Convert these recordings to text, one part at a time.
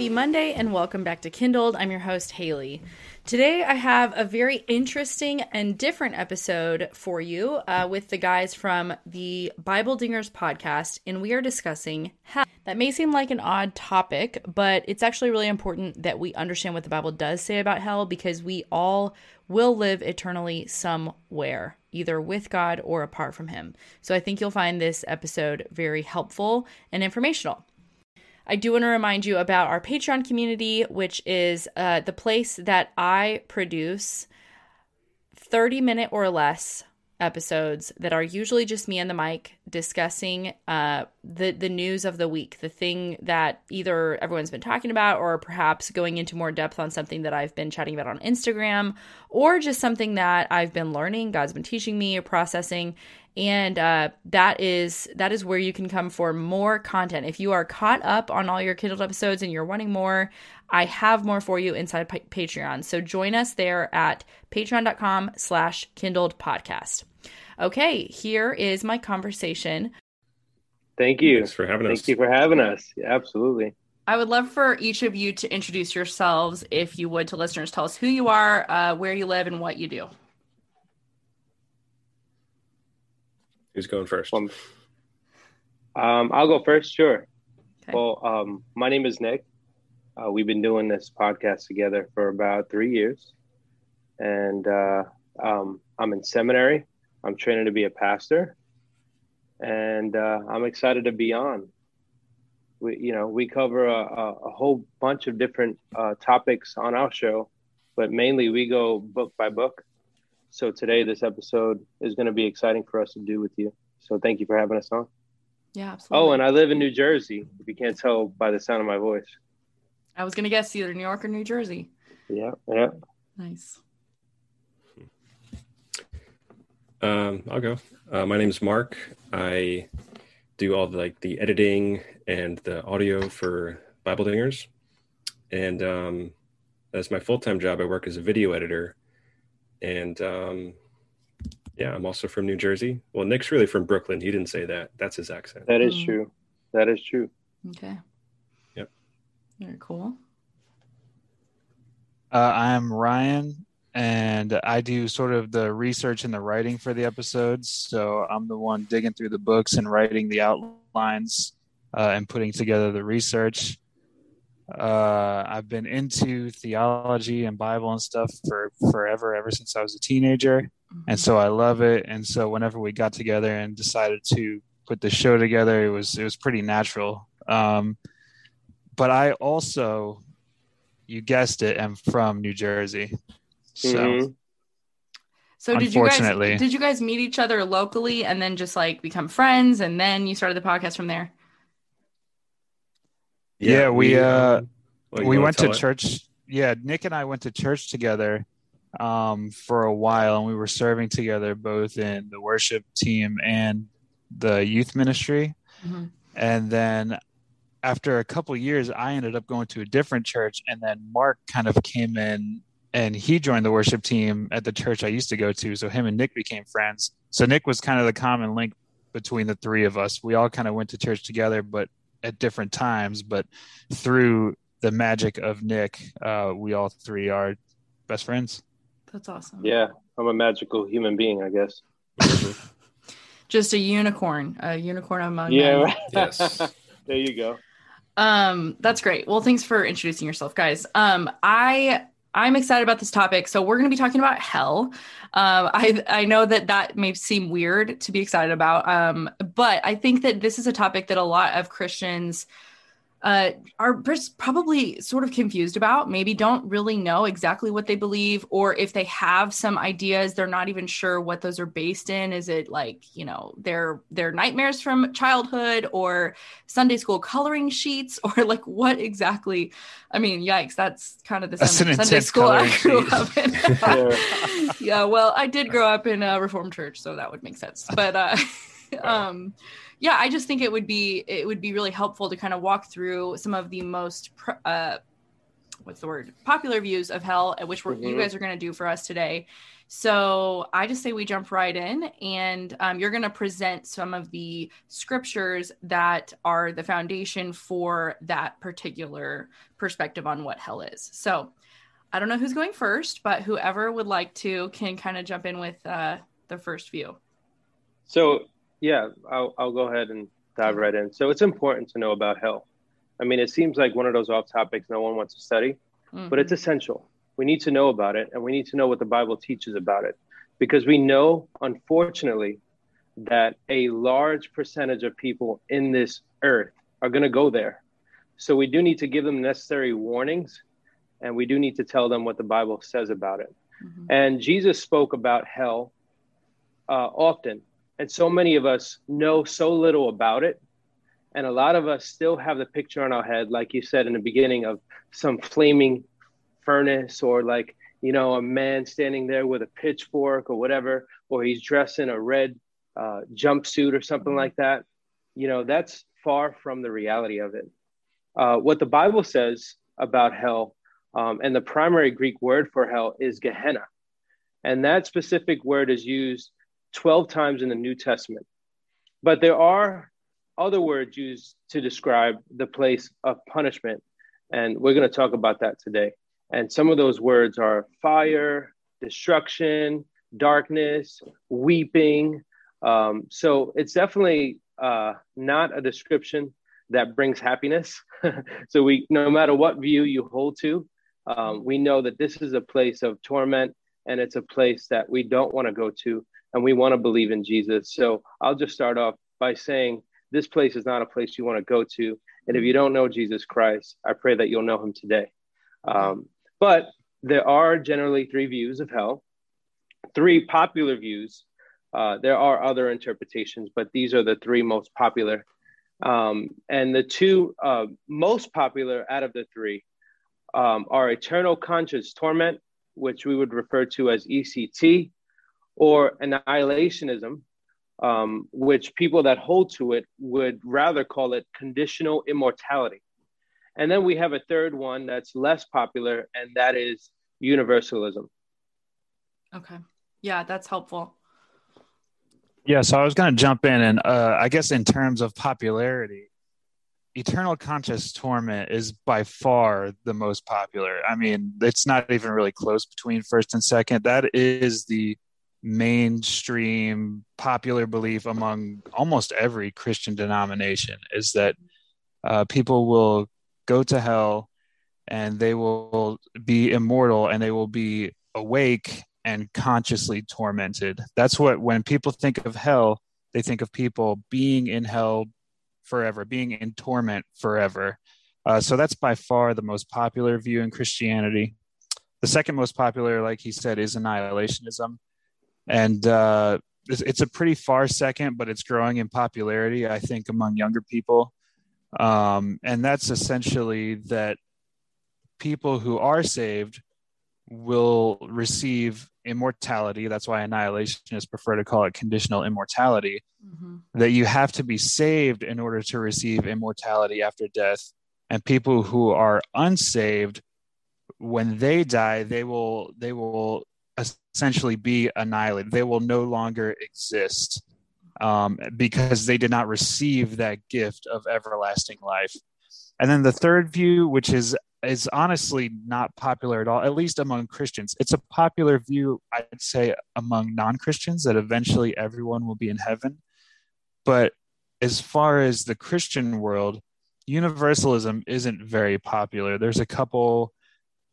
Happy Monday and welcome back to Kindled. I'm your host, Haley. Today I have a very interesting and different episode for you uh, with the guys from the Bible Dingers podcast, and we are discussing hell. That may seem like an odd topic, but it's actually really important that we understand what the Bible does say about hell because we all will live eternally somewhere, either with God or apart from Him. So I think you'll find this episode very helpful and informational. I do want to remind you about our Patreon community, which is uh, the place that I produce 30 minute or less episodes that are usually just me and the mic discussing uh, the the news of the week, the thing that either everyone's been talking about, or perhaps going into more depth on something that I've been chatting about on Instagram, or just something that I've been learning, God's been teaching me or processing, and uh, that is that is where you can come for more content if you are caught up on all your kindled episodes and you're wanting more i have more for you inside P- patreon so join us there at patreon.com slash kindled podcast okay here is my conversation Thank you. Thanks for having us. Thank you for having us. Yeah, absolutely. I would love for each of you to introduce yourselves, if you would, to listeners. Tell us who you are, uh, where you live, and what you do. Who's going first? Um, um, I'll go first. Sure. Okay. Well, um, my name is Nick. Uh, we've been doing this podcast together for about three years, and uh, um, I'm in seminary. I'm training to be a pastor, and uh, I'm excited to be on. We, you know, we cover a, a, a whole bunch of different uh, topics on our show, but mainly we go book by book. So today, this episode is going to be exciting for us to do with you. So thank you for having us on. Yeah, absolutely. Oh, and I live in New Jersey. If you can't tell by the sound of my voice. I was going to guess either New York or New Jersey. Yeah, yeah. Nice. Um, I'll go. Uh, my is Mark. I do all the, like the editing and the audio for Bible Dingers, and um, that's my full time job. I work as a video editor, and um, yeah, I'm also from New Jersey. Well, Nick's really from Brooklyn. He didn't say that. That's his accent. That is Mm. true. That is true. Okay. Yep. Very cool. Uh, I'm Ryan, and I do sort of the research and the writing for the episodes. So I'm the one digging through the books and writing the outlines uh, and putting together the research. Uh, I've been into theology and Bible and stuff for forever, ever since I was a teenager. And so I love it. And so whenever we got together and decided to put the show together, it was it was pretty natural. Um, but I also, you guessed it, am from New Jersey. So Mhm. So did you guys did you guys meet each other locally and then just like become friends and then you started the podcast from there? Yeah, we, uh, well, we wanna went to it? church. Yeah, Nick and I went to church together um, for a while, and we were serving together both in the worship team and the youth ministry. Mhm. And then after a couple years, I ended up going to a different church, and then Mark kind of came in and he joined the worship team at the church I used to go to. So him and Nick became friends. So Nick was kind of the common link between the three of us. We all kind of went to church together, but at different times. But through the magic of Nick, uh, we all three are best friends. That's awesome. Yeah, I'm a magical human being, I guess. Just a unicorn, a unicorn among Yeah, men. right. Yes. there you go. Um, that's great. Well, thanks for introducing yourself, guys. Um, I I'm excited about this topic. So we're going to be talking about hell. Um, I I know that that may seem weird to be excited about, um, but I think that this is a topic that a lot of Christians uh, are probably sort of confused about. Maybe don't really know exactly what they believe, or if they have some ideas, they're not even sure what those are based in. Is it like you know their their nightmares from childhood, or Sunday school coloring sheets, or like what exactly? I mean, yikes, that's kind of the Sunday, Sunday school I grew sheet. up in. Yeah. yeah, well, I did grow up in a Reformed church, so that would make sense. But uh, um, yeah, I just think it would be it would be really helpful to kind of walk through some of the most uh, what's the word? Popular views of hell which mm-hmm. you guys are going to do for us today. So i just say we jump right in and um, you're going to present some of the scriptures that are the foundation for that particular perspective on what hell is. So i don't know who's going first but whoever would like to can kind of jump in with uh, the first view. So yeah I'll, I'll go ahead and dive right in so it's important to know about hell I mean, it seems like one of those off topics no one wants to study, mm-hmm. but it's mm-hmm. essential. We need to know about it and we need to know what the Bible teaches about it because we know, unfortunately, that a large percentage of people in this earth are going to go there. So we do need to give them necessary warnings and we do need to tell them what the Bible says about it. Mm-hmm. And Jesus spoke about hell uh, often. And so many of us know so little about it and a lot of us still have the picture in our head, like you said in the beginning, of some flaming furnace or like, you know, a man standing there with a pitchfork or whatever, or he's dressed in a red uh, jumpsuit or something like that. You know, that's far from the reality of it. Uh, what the Bible says about hell, um, and the primary Greek word for hell is Gehenna. And that specific word is used 12 times in the New Testament. But there are other words used to describe the place of punishment. And we're going to talk about that today. And some of those words are fire, destruction, darkness, weeping. Um, so it's definitely uh, not a description that brings happiness. so we, no matter what view you hold to, um, we know that this is a place of torment and it's a place that we don't want to go to and we want to believe in Jesus. So I'll just start off by saying this place is not a place you want to go to. And if you don't know Jesus Christ, I pray that you'll know him today. Um, but there are generally three views of hell, three popular views. Uh, there are other interpretations, but these are the three most popular. Um, and the two uh, most popular out of the three um, are eternal conscious torment, which we would refer to as ECT, or annihilationism, um, which people that hold to it would rather call it conditional immortality. And then we have a third one that's less popular, and that is universalism. Okay. Yeah, that's helpful. Yeah, so I was going to jump in, and uh, I guess in terms of popularity, Eternal Conscious Torment is by far the most popular. I mean, it's not even really close between first and second. That is the mainstream popular belief among almost every Christian denomination is that uh, people will go to hell and they will be immortal and they will be awake and consciously tormented. That's what, when people think of hell, they think of people being in hell forever, being in torment forever. Uh, so that's by far the most popular view in Christianity. The second most popular, like he said, is annihilationism and uh, it's, it's, a pretty far second, but it's growing in popularity, I think, among younger people. Um, and that's essentially that people who are saved will receive immortality. That's why annihilationists prefer to call it conditional immortality. Mm-hmm. That you have to be saved in order to receive immortality after death. And people who are unsaved, when they die, they will they will essentially be annihilated. They will no longer exist um, because they did not receive that gift of everlasting life. And then the third view, which is is honestly not popular at all, at least among Christians. It's a popular view, I'd say, among non Christians that eventually everyone will be in heaven. But as far as the Christian world, universalism isn't very popular. There's a couple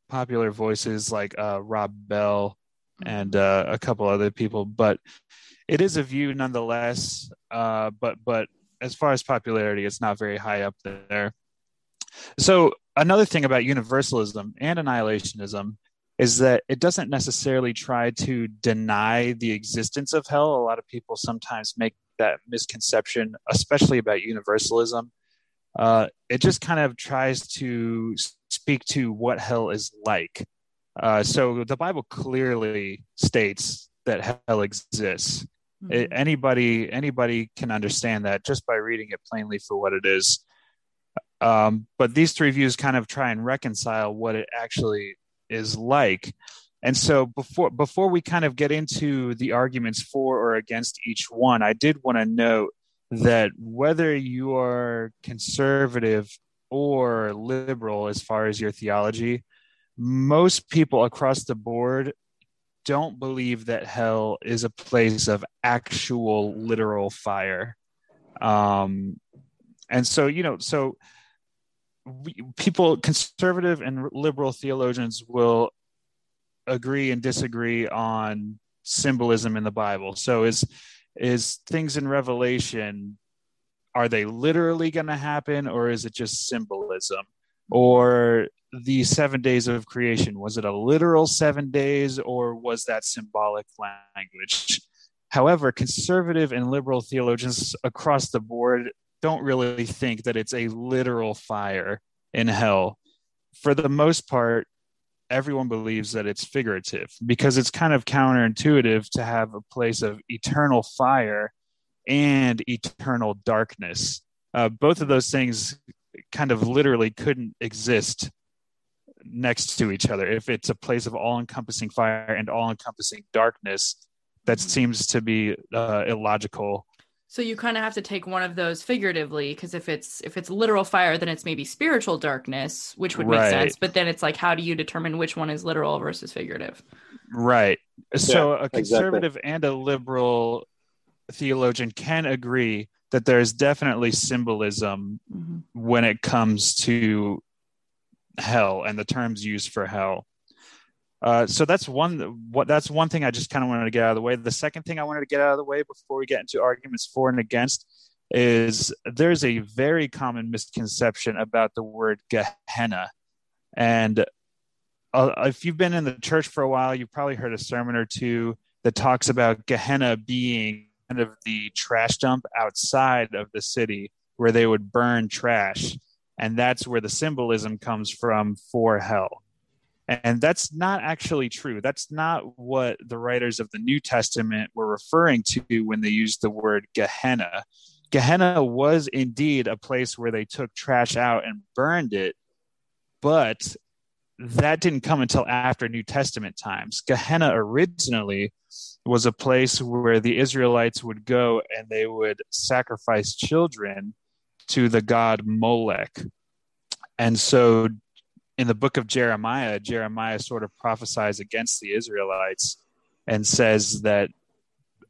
popular voices like uh, Rob Bell and uh, a couple other people. But it is a view nonetheless. Uh, but but as far as popularity, it's not very high up there. So another thing about universalism and annihilationism is that it doesn't necessarily try to deny the existence of hell. A lot of people sometimes make that misconception, especially about universalism. Uh, it just kind of tries to speak to what hell is like. Uh, so the Bible clearly states that hell exists. Mm-hmm. It, anybody anybody can understand that just by reading it plainly for what it is. Um, but these three views kind of try and reconcile what it actually is like. And so before before we kind of get into the arguments for or against each one, I did want to note that whether you are conservative or liberal as far as your theology, most people across the board don't believe that hell is a place of actual literal fire. Um, and so, you know, so we, people, conservative and liberal theologians will agree and disagree on symbolism in the Bible. So is is things in Revelation are they literally going to happen or is it just symbolism? Or the 7 days of creation was it a literal 7 days or was that symbolic language? However, conservative and liberal theologians across the board don't really think that it's a literal fire in hell. For the most part, everyone believes that it's figurative because it's kind of counterintuitive to have a place of eternal fire and eternal darkness. Uh, both of those things kind of literally couldn't exist next to each other. If it's a place of all encompassing fire and all encompassing darkness, that seems to be uh, illogical so you kind of have to take one of those figuratively because if it's if it's literal fire, then it's maybe spiritual darkness, which would make sense. But then it's like, how do you determine which one is literal versus figurative? Right. So yeah, a conservative exactly. and a liberal theologian can agree that there is definitely symbolism mm-hmm. when it comes to hell and the terms used for hell. Uh, so that's one what that's one thing I just kind of wanted to get out of the way. The second thing I wanted to get out of the way before we get into arguments for and against is there's a very common misconception about the word Gehenna, and uh, if you've been in the church for a while, you've probably heard a sermon or two that talks about Gehenna being kind of the trash dump outside of the city where they would burn trash, and that's where the symbolism comes from for hell and that's not actually true. That's not what the writers of the New Testament were referring to when they used the word Gehenna. Gehenna was indeed a place where they took trash out and burned it, but that didn't come until after New Testament times. Gehenna originally was a place where the Israelites would go and they would sacrifice children to the god Molech. And so in the book of Jeremiah, Jeremiah sort of prophesies against the Israelites and says that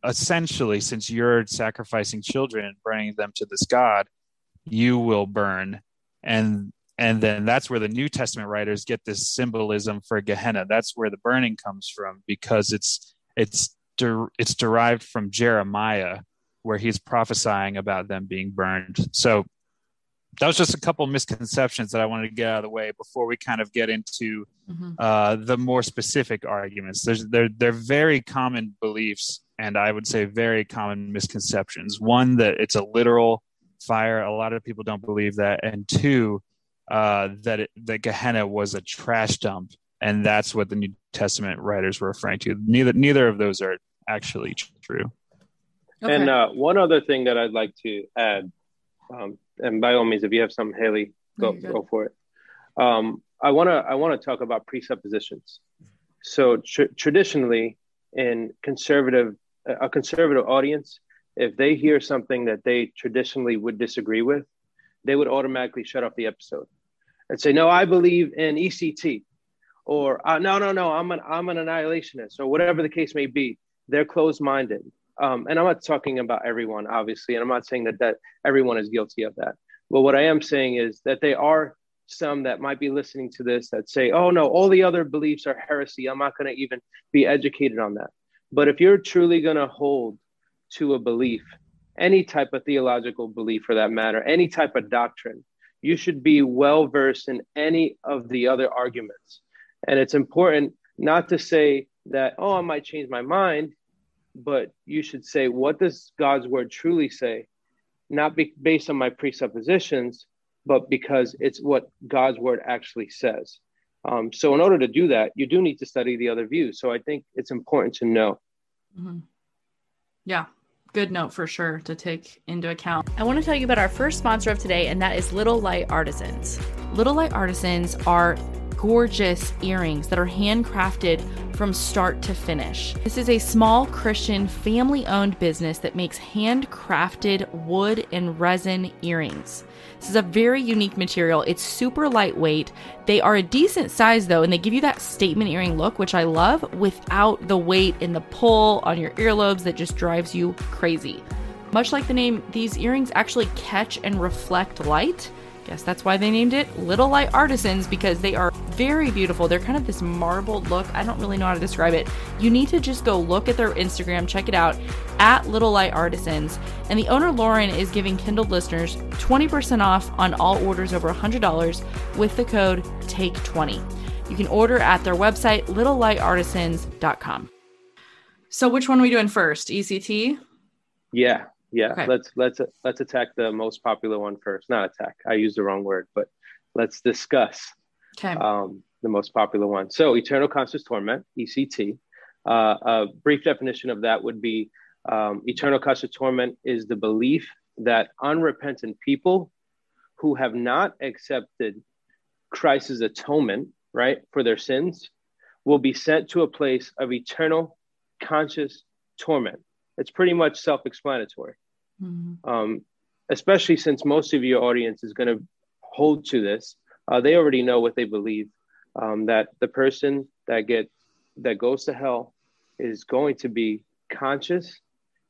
essentially, since you're sacrificing children and bringing them to this God, you will burn. And and then that's where the New Testament writers get this symbolism for Gehenna. That's where the burning comes from because it's it's der- it's derived from Jeremiah, where he's prophesying about them being burned. So that was just a couple misconceptions that I wanted to get out of the way before we kind of get into mm-hmm. uh, the more specific arguments. There's they're they're very common beliefs, and I would say very common misconceptions. One that it's a literal fire. A lot of people don't believe that, and two uh, that it, that Gehenna was a trash dump, and that's what the New Testament writers were referring to. Neither neither of those are actually true. Okay. And uh, one other thing that I'd like to add um, and by all means, if you have some, Haley, go go for it. Um, I want to I want to talk about presuppositions. So tr- traditionally, in conservative a conservative audience, if they hear something that they traditionally would disagree with, they would automatically shut off the episode and say, "No, I believe in ECT," or uh, "No, no, no, I'm an I'm an annihilationist," or whatever the case may be. They're closed-minded um, and I'm not talking about everyone, obviously, and I'm not saying that that everyone is guilty of that. But what I am saying is that there are some that might be listening to this that say, "Oh no, all the other beliefs are heresy. I'm not going to even be educated on that." But if you're truly going to hold to a belief, any type of theological belief for that matter, any type of doctrine, you should be well versed in any of the other arguments. And it's important not to say that, "Oh, I might change my mind." But you should say, what does God's word truly say? Not be, based on my presuppositions, but because it's what God's word actually says. Um, so, in order to do that, you do need to study the other views. So, I think it's important to know. Mm-hmm. Yeah, good note for sure to take into account. I want to tell you about our first sponsor of today, and that is Little Light Artisans. Little Light Artisans are gorgeous earrings that are handcrafted from start to finish. This is a small Christian family owned business that makes handcrafted wood and resin earrings. This is a very unique material. It's super lightweight. They are a decent size though, and they give you that statement earring look, which I love, without the weight and the pull on your earlobes that just drives you crazy. Much like the name, these earrings actually catch and reflect light Guess that's why they named it Little Light Artisans because they are very beautiful. They're kind of this marbled look. I don't really know how to describe it. You need to just go look at their Instagram, check it out at Little Light Artisans. And the owner, Lauren, is giving Kindled listeners 20% off on all orders over $100 with the code TAKE20. You can order at their website, littlelightartisans.com. So, which one are we doing first? ECT? Yeah. Yeah, okay. let's let's let's attack the most popular one first. Not attack. I used the wrong word, but let's discuss okay. um, the most popular one. So, eternal conscious torment (ECT). Uh, a brief definition of that would be um, eternal conscious torment is the belief that unrepentant people who have not accepted Christ's atonement, right, for their sins, will be sent to a place of eternal conscious torment. It's pretty much self explanatory. Mm-hmm. Um, especially since most of your audience is going to hold to this. Uh, they already know what they believe um, that the person that get that goes to hell is going to be conscious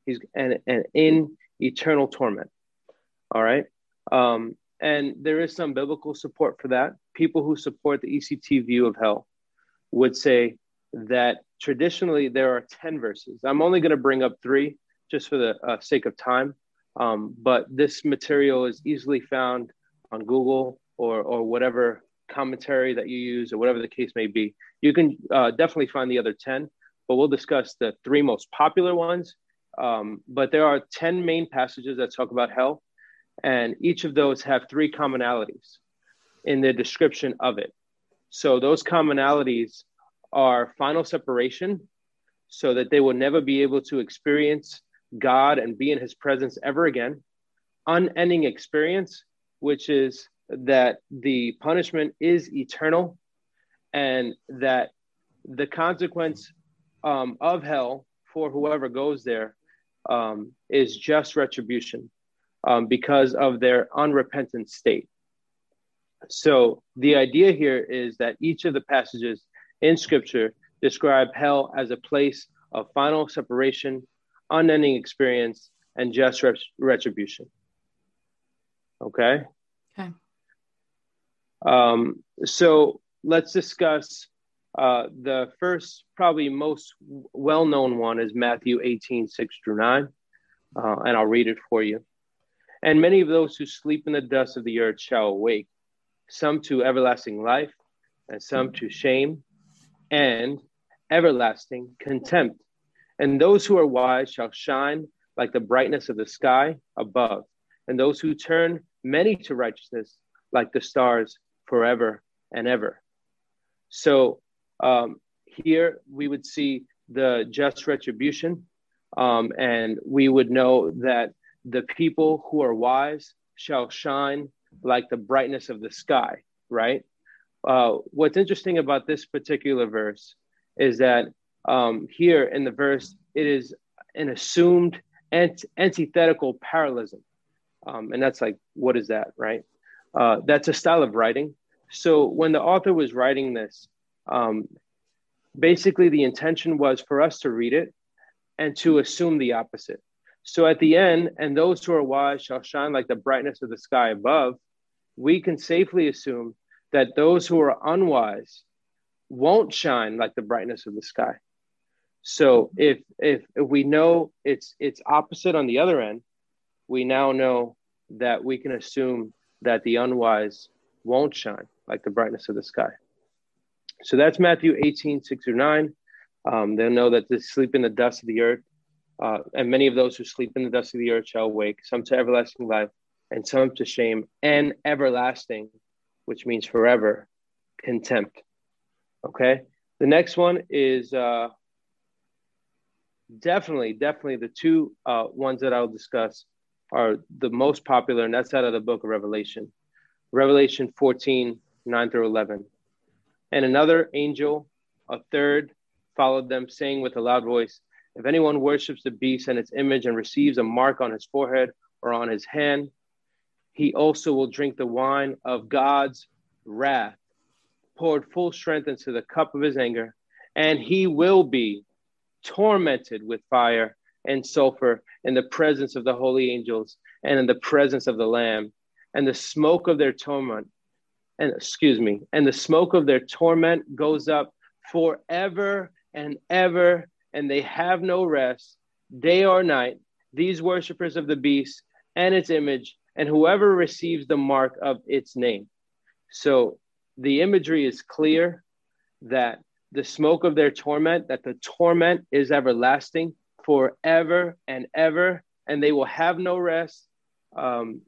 he's and, and in eternal torment all right um, and there is some biblical support for that people who support the ect view of hell would say that traditionally there are 10 verses. I'm only going to bring up three just for the uh, sake of time. Um, but this material is easily found on Google or, or whatever commentary that you use or whatever the case may be. You can uh, definitely find the other 10, but we'll discuss the three most popular ones. Um, but there are 10 main passages that talk about hell, and each of those have three commonalities in the description of it. So those commonalities are final separation so that they will never be able to experience God and be in his presence ever again. Unending experience, which is that the punishment is eternal and that the consequence um, of hell for whoever goes there um, is just retribution um, because of their unrepentant state. So the idea here is that each of the passages in scripture describe hell as a place of final separation, unending experience, and just retribution. Okay? Okay. Um, so let's discuss uh, the first, probably most well known one is Matthew 18, 6 through 9. Uh, and I'll read it for you. And many of those who sleep in the dust of the earth shall awake, some to everlasting life, and some to shame and everlasting contempt. And those who are wise shall shine like the brightness of the sky above, and those who turn many to righteousness like the stars forever and ever. So um, here we would see the just retribution, um, and we would know that the people who are wise shall shine like the brightness of the sky, right? Uh, what's interesting about this particular verse is that um, here in the verse, it is an assumed ant- antithetical parallelism. Um, and that's like, what is that, right? Uh, that's a style of writing. So when the author was writing this, um, basically the intention was for us to read it and to assume the opposite. So at the end, and those who are wise shall shine like the brightness of the sky above, we can safely assume that those who are unwise won't shine like the brightness of the sky. So if if if we know it's it's opposite on the other end, we now know that we can assume that the unwise won't shine like the brightness of the sky. So that's Matthew 18, 6 through 9. Um, they'll know that they sleep in the dust of the earth. Uh, and many of those who sleep in the dust of the earth shall wake, some to everlasting life, and some to shame and everlasting which means forever, contempt. Okay. The next one is uh, definitely, definitely the two uh, ones that I'll discuss are the most popular, and that's out of the book of Revelation. Revelation 14, 9 through 11. And another angel, a third, followed them, saying with a loud voice, If anyone worships the beast and its image and receives a mark on his forehead or on his hand, he also will drink the wine of God's wrath, poured full strength into the cup of his anger, and he will be tormented with fire and sulfur in the presence of the holy angels and in the presence of the Lamb, and the smoke of their torment and excuse me, and the smoke of their torment goes up forever and ever, and they have no rest, day or night, these worshippers of the beast and its image, and whoever receives the mark of its name. So the imagery is clear that the smoke of their torment, that the torment is everlasting forever and ever, and they will have no rest. Um,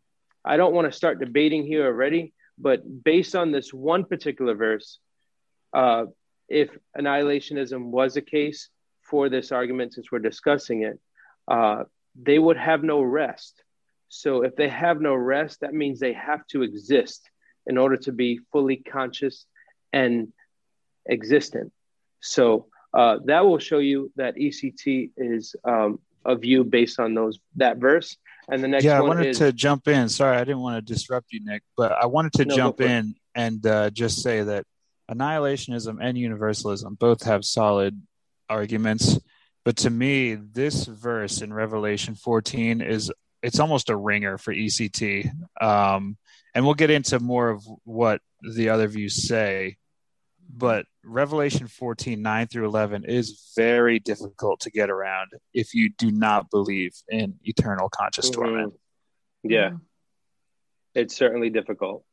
I don't want to start debating here already, but based on this one particular verse, uh, if annihilationism was a case for this argument, since we're discussing it, uh, they would have no rest. So if they have no rest, that means they have to exist in order to be fully conscious and existent. So uh, that will show you that ECT is um, a view based on those that verse. And the next yeah, I wanted is, to jump in. Sorry, I didn't want to disrupt you, Nick, but I wanted to No, jump go for it. in and uh, just say that annihilationism and universalism both have solid arguments. But to me, this verse in Revelation 14 is it's almost a ringer for ECT. Um, and we'll get into more of what the other views say. But Revelation 14, 9 through 11 is very difficult to get around if you do not believe in eternal conscious Mhm. torment. yeah, it's certainly difficult,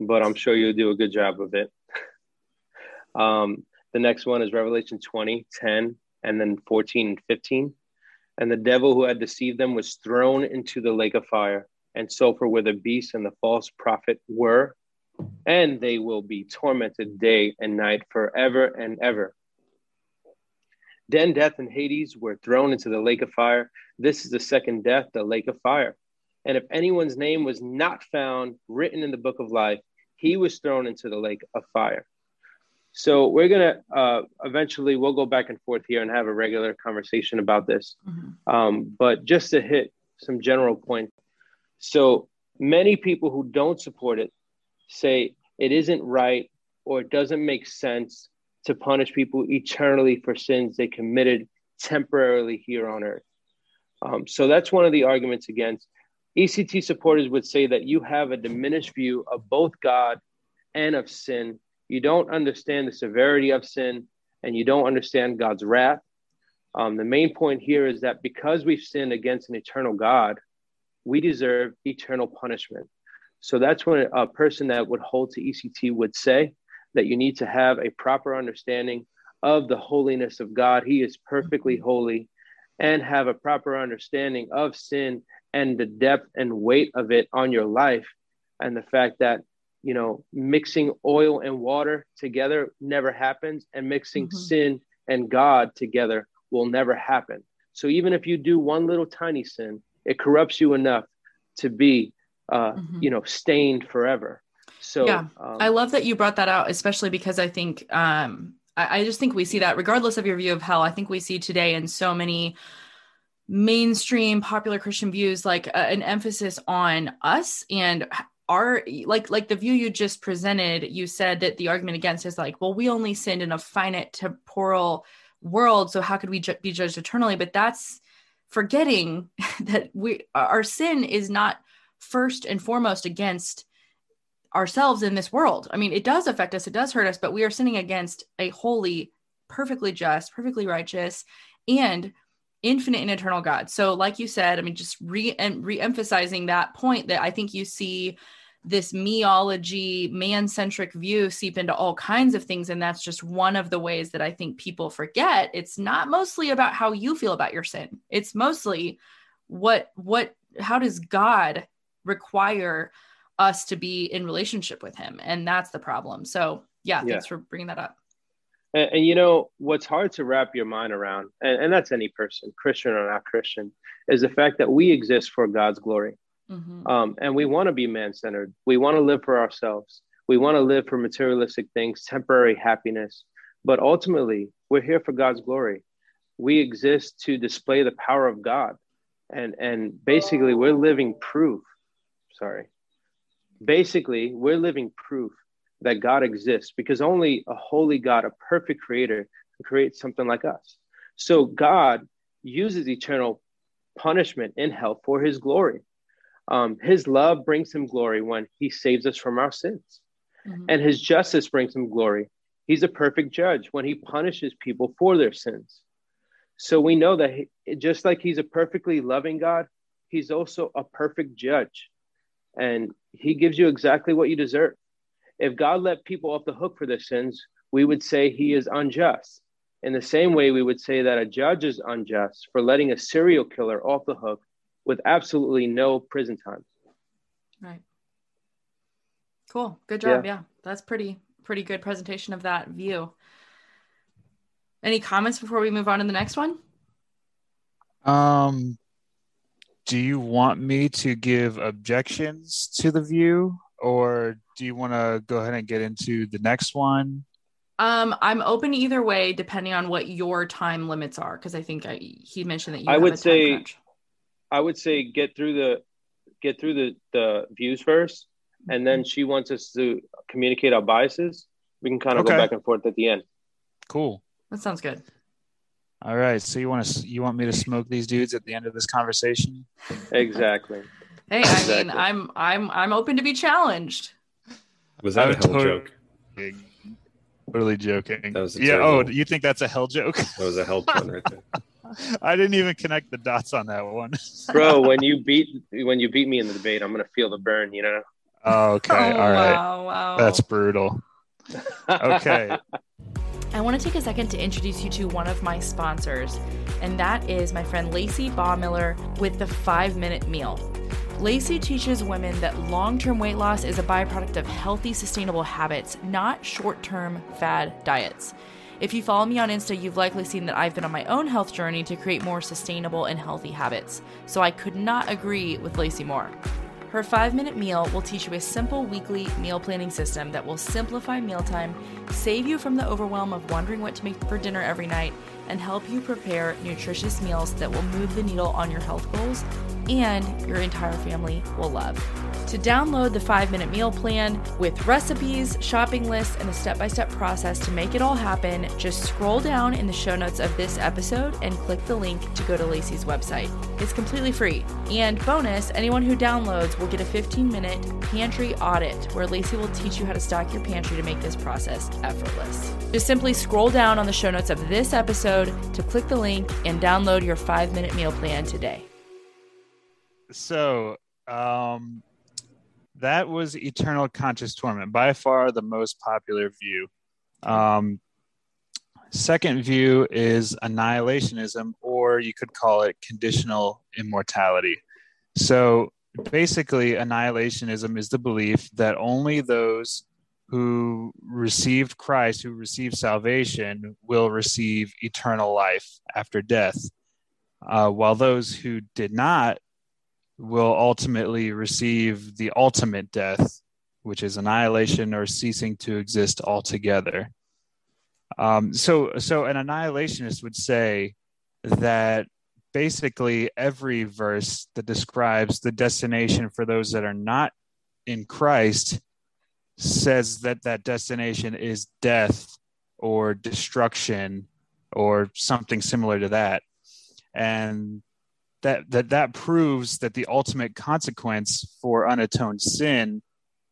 but I'm sure you'll do a good job of it. um, the next one is Revelation 20, 10, and then 14 and 15. And the devil who had deceived them was thrown into the lake of fire and sulfur where the beast and the false prophet were, and they will be tormented day and night forever and ever. Then death and Hades were thrown into the lake of fire. This is the second death, the lake of fire. And if anyone's name was not found written in the book of life, he was thrown into the lake of fire. So we're gonna uh, eventually we'll go back and forth here and have a regular conversation about this. Mhm. Um, but just to hit some general points. So many people who don't support it say it isn't right or it doesn't make sense to punish people eternally for sins they committed temporarily here on earth. Um, so that's one of the arguments against. ECT supporters would say that you have a diminished view of both God and of sin. You don't understand the severity of sin and you don't understand God's wrath. Um, the main point here is that because we've sinned against an eternal God, we deserve eternal punishment. So that's when a person that would hold to ECT would say that you need to have a proper understanding of the holiness of God. He is perfectly holy, and have a proper understanding of sin and the depth and weight of it on your life, and the fact that you know mixing oil and water together never happens, and mixing Mhm. sin and God together will never happen. So even if you do one little tiny sin, it corrupts you enough to be, uh, Mhm. you know, stained forever. So Yeah, um, I love that you brought that out, especially because I think um, I, I just think we see that regardless of your view of hell. I think we see today in so many mainstream popular Christian views like uh, an emphasis on us and our like like the view you just presented. You said that the argument against is like, well, we only sinned in a finite temporal world, so how could we ju- be judged eternally? But that's forgetting that we our sin is not first and foremost against ourselves in this world. I mean, it does affect us, it does hurt us, but we are sinning against a holy, perfectly just, perfectly righteous, and infinite and eternal God. So, like you said, I mean, just re and re-emphasizing that point that I think you see this meology, man-centric view seep into all kinds of things. And that's just one of the ways that I think people forget. It's not mostly about how you feel about your sin. It's mostly what what how does God require us to be in relationship with him and that's the problem so yeah, Yeah. thanks for bringing that up And, and, you know, what's hard to wrap your mind around, and, and that's any person, Christian or not Christian, is the fact that we exist for God's glory. Mm-hmm. Um, and we want to be man centered. We want to live for ourselves. We want to live for materialistic things, temporary happiness. But ultimately, we're here for God's glory. We exist to display the power of God. And, and basically, we're living proof. Sorry. Basically, we're living proof that God exists because only a holy God, a perfect creator, can create something like us. So God uses eternal punishment in hell for his glory. Um, his love brings him glory when he saves us from our sins. Mm-hmm. And his justice brings him glory. He's a perfect judge when he punishes people for their sins. So we know that he, just like he's a perfectly loving God, he's also a perfect judge. And he gives you exactly what you deserve. If God let people off the hook for their sins, we would say he is unjust. In the same way, we would say that a judge is unjust for letting a serial killer off the hook with absolutely no prison time. Right. Cool. Good job. Yeah. yeah. That's pretty pretty good presentation of that view. Any comments before we move on to the next one? Um do you want me to give objections to the view or do you want to go ahead and get into the next one? Um, I'm open either way, depending on what your time limits are, because I think I, he mentioned that you. I would say, crunch. I would say get through the get through the the views first, and then mm-hmm. she wants us to communicate our biases. We can kind of okay. go back and forth at the end. Cool. That sounds good. All right. So you want to you want me to smoke these dudes at the end of this conversation? Exactly. hey, I mean, I'm I'm I'm open to be challenged. Was that a hell totally, joke? Totally joking. That was yeah. Terrible, oh, you think that's a hell joke? That was a hell pun right there. I didn't even connect the dots on that one. Bro, when you beat when you beat me in the debate, I'm gonna feel the burn. You know. Oh, okay. Oh, All right. Wow, wow. That's brutal. Okay. I want to take a second to introduce you to one of my sponsors, and that is my friend Lacey Baumiller with the Five Minute Meal. Lacey teaches women that long term weight loss is a byproduct of healthy, sustainable habits, not short term fad diets. If you follow me on Insta, you've likely seen that I've been on my own health journey to create more sustainable and healthy habits. So I could not agree with Lacey more. Her five minute meal will teach you a simple weekly meal planning system that will simplify mealtime, save you from the overwhelm of wondering what to make for dinner every night, and help you prepare nutritious meals that will move the needle on your health goals and your entire family will love. To download the 5 Minute Meal Plan with recipes, shopping lists, and a step by step process to make it all happen, just scroll down in the show notes of this episode and click the link to go to Lacey's website. It's completely free. And bonus, anyone who downloads will get a 15 minute pantry audit where Lacey will teach you how to stock your pantry to make this process effortless. Just simply scroll down on the show notes of this episode to click the link and download your 5 minute meal plan today. So, um, that was Eternal Conscious Torment, by far the most popular view. Um, second view is annihilationism, or you could call it conditional immortality. So basically, annihilationism is the belief that only those who received Christ, who received salvation, will receive eternal life after death, uh, while those who did not will ultimately receive the ultimate death, which is annihilation or ceasing to exist altogether. Um, so, so an annihilationist would say that basically every verse that describes the destination for those that are not in Christ says that that destination is death or destruction or something similar to that. And that that that proves that the ultimate consequence for unatoned sin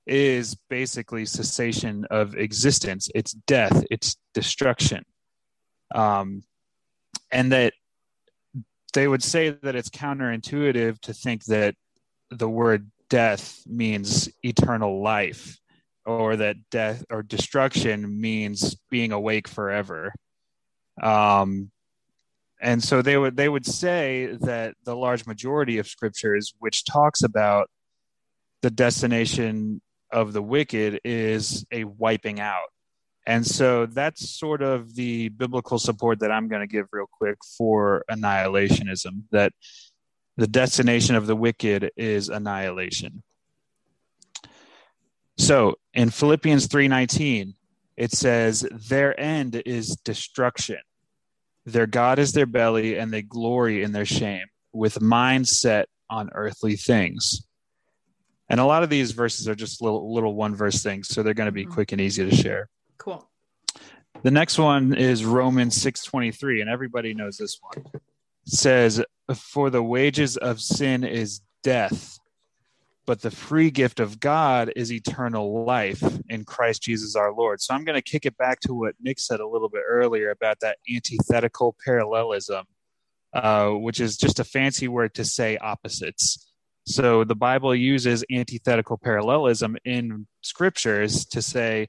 is basically cessation of existence. It's death. It's destruction. Um, and that they would say that it's counterintuitive to think that the word death means eternal life or that death or destruction means being awake forever. Um, and so they would they would say that the large majority of scriptures which talks about the destination of the wicked is a wiping out And so that's sort of the biblical support that I'm going to give real quick for annihilationism that the destination of the wicked is annihilation. So in Philippians 3:19 it says their end is destruction. Their God is their belly and they glory in their shame with mind set on earthly things. And a lot of these verses are just little little one verse things, so they're going to be mm-hmm. quick and easy to share. Cool. The next one is Romans 6:23 and everybody knows this one. It says for the wages of sin is death, but the free gift of God is eternal life in Christ Jesus our Lord. So I'm going to kick it back to what Nick said a little bit earlier about that antithetical parallelism, uh, which is just a fancy word to say opposites. So the Bible uses antithetical parallelism in scriptures to say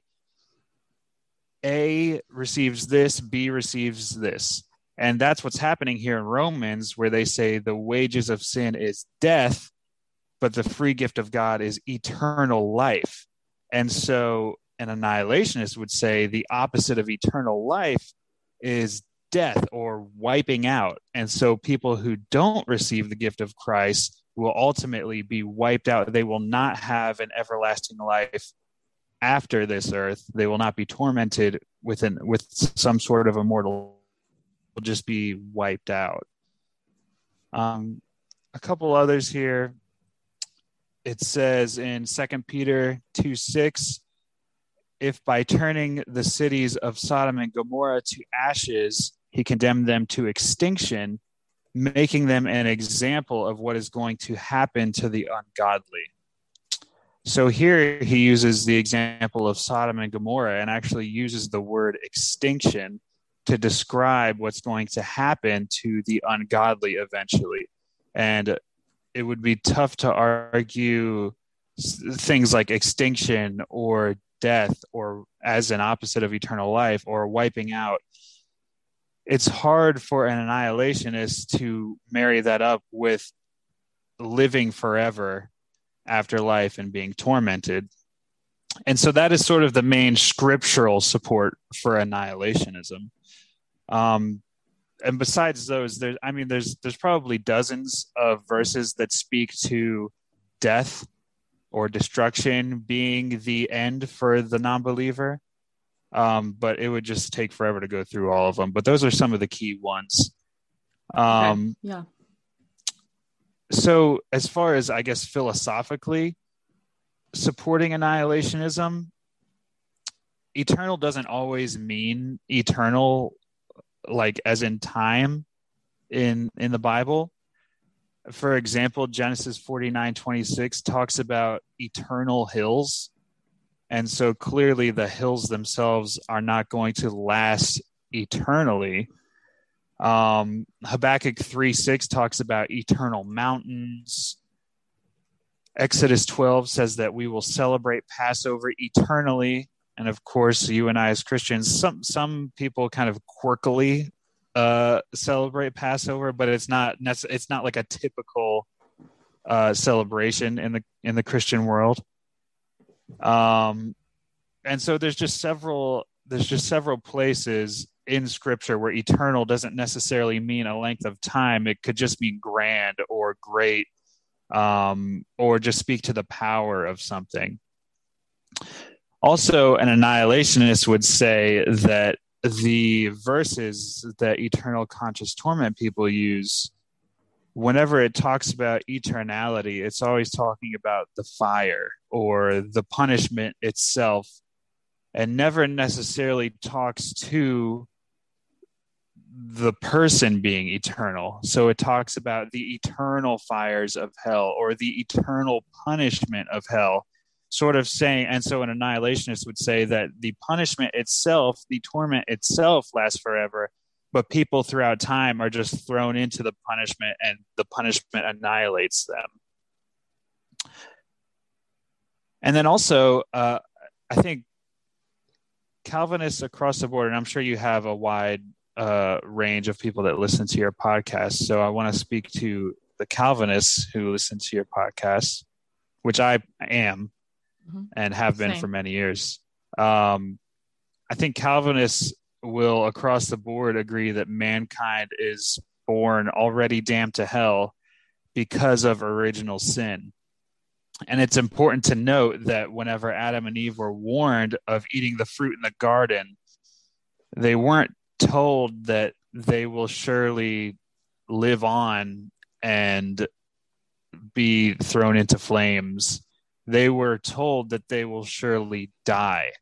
A receives this, B receives this. And that's what's happening here in Romans, where they say the wages of sin is death, but the free gift of God is eternal life. And so an annihilationist would say the opposite of eternal life is death or wiping out. And so people who don't receive the gift of Christ will ultimately be wiped out. They will not have an everlasting life after this earth. They will not be tormented within with some sort of immortal will just be wiped out. Um, a couple others here. It says in Second Peter 2 6, if by turning the cities of Sodom and Gomorrah to ashes, he condemned them to extinction, making them an example of what is going to happen to the ungodly. So here he uses the example of Sodom and Gomorrah and actually uses the word extinction to describe what's going to happen to the ungodly eventually. And it would be tough to argue things like extinction or death or as an opposite of eternal life or wiping out it's hard for an annihilationist to marry that up with living forever after life and being tormented. And so that is sort of the main scriptural support for annihilationism. Um, and besides those, there's I mean, there's there's probably dozens of verses that speak to death or destruction being the end for the non-believer um, but it would just take forever to go through all of them. But those are some of the key ones. Um, okay. Yeah. So, as far as I guess philosophically supporting annihilationism, eternal doesn't always mean eternal, like as in time in in the Bible. For example, Genesis 49 26 talks about eternal hills and so clearly, the hills themselves are not going to last eternally. Um, Habakkuk 3 6 talks about eternal mountains. Exodus 12 says that we will celebrate Passover eternally. And of course, you and I as Christians, some some people kind of quirkily uh, celebrate Passover, but it's not it's not like a typical uh, celebration in the in the Christian world. Um, and so there's just several there's just several places in scripture where eternal doesn't necessarily mean a length of time it could just mean grand or great um, or just speak to the power of something also an annihilationist would say that the verses that eternal conscious torment people use whenever it talks about eternality, it's always talking about the fire or the punishment itself, and never necessarily talks to the person being eternal. So it talks about the eternal fires of hell or the eternal punishment of hell, sort of saying, and so an annihilationist would say that the punishment itself, the torment itself lasts forever but people throughout time are just thrown into the punishment and the punishment annihilates them. And then also uh, i think calvinists across the board and i'm sure you have a wide uh, range of people that listen to your podcast so i want to speak to the calvinists who listen to your podcast which i am mm-hmm. and have been Same. for many years um, I I think Calvinists will across the board agree that mankind is born already damned to hell because of original sin. And it's important to note that whenever Adam and Eve were warned of eating the fruit in the garden, they weren't told that they will surely live on and be thrown into flames. They were told that they will surely die.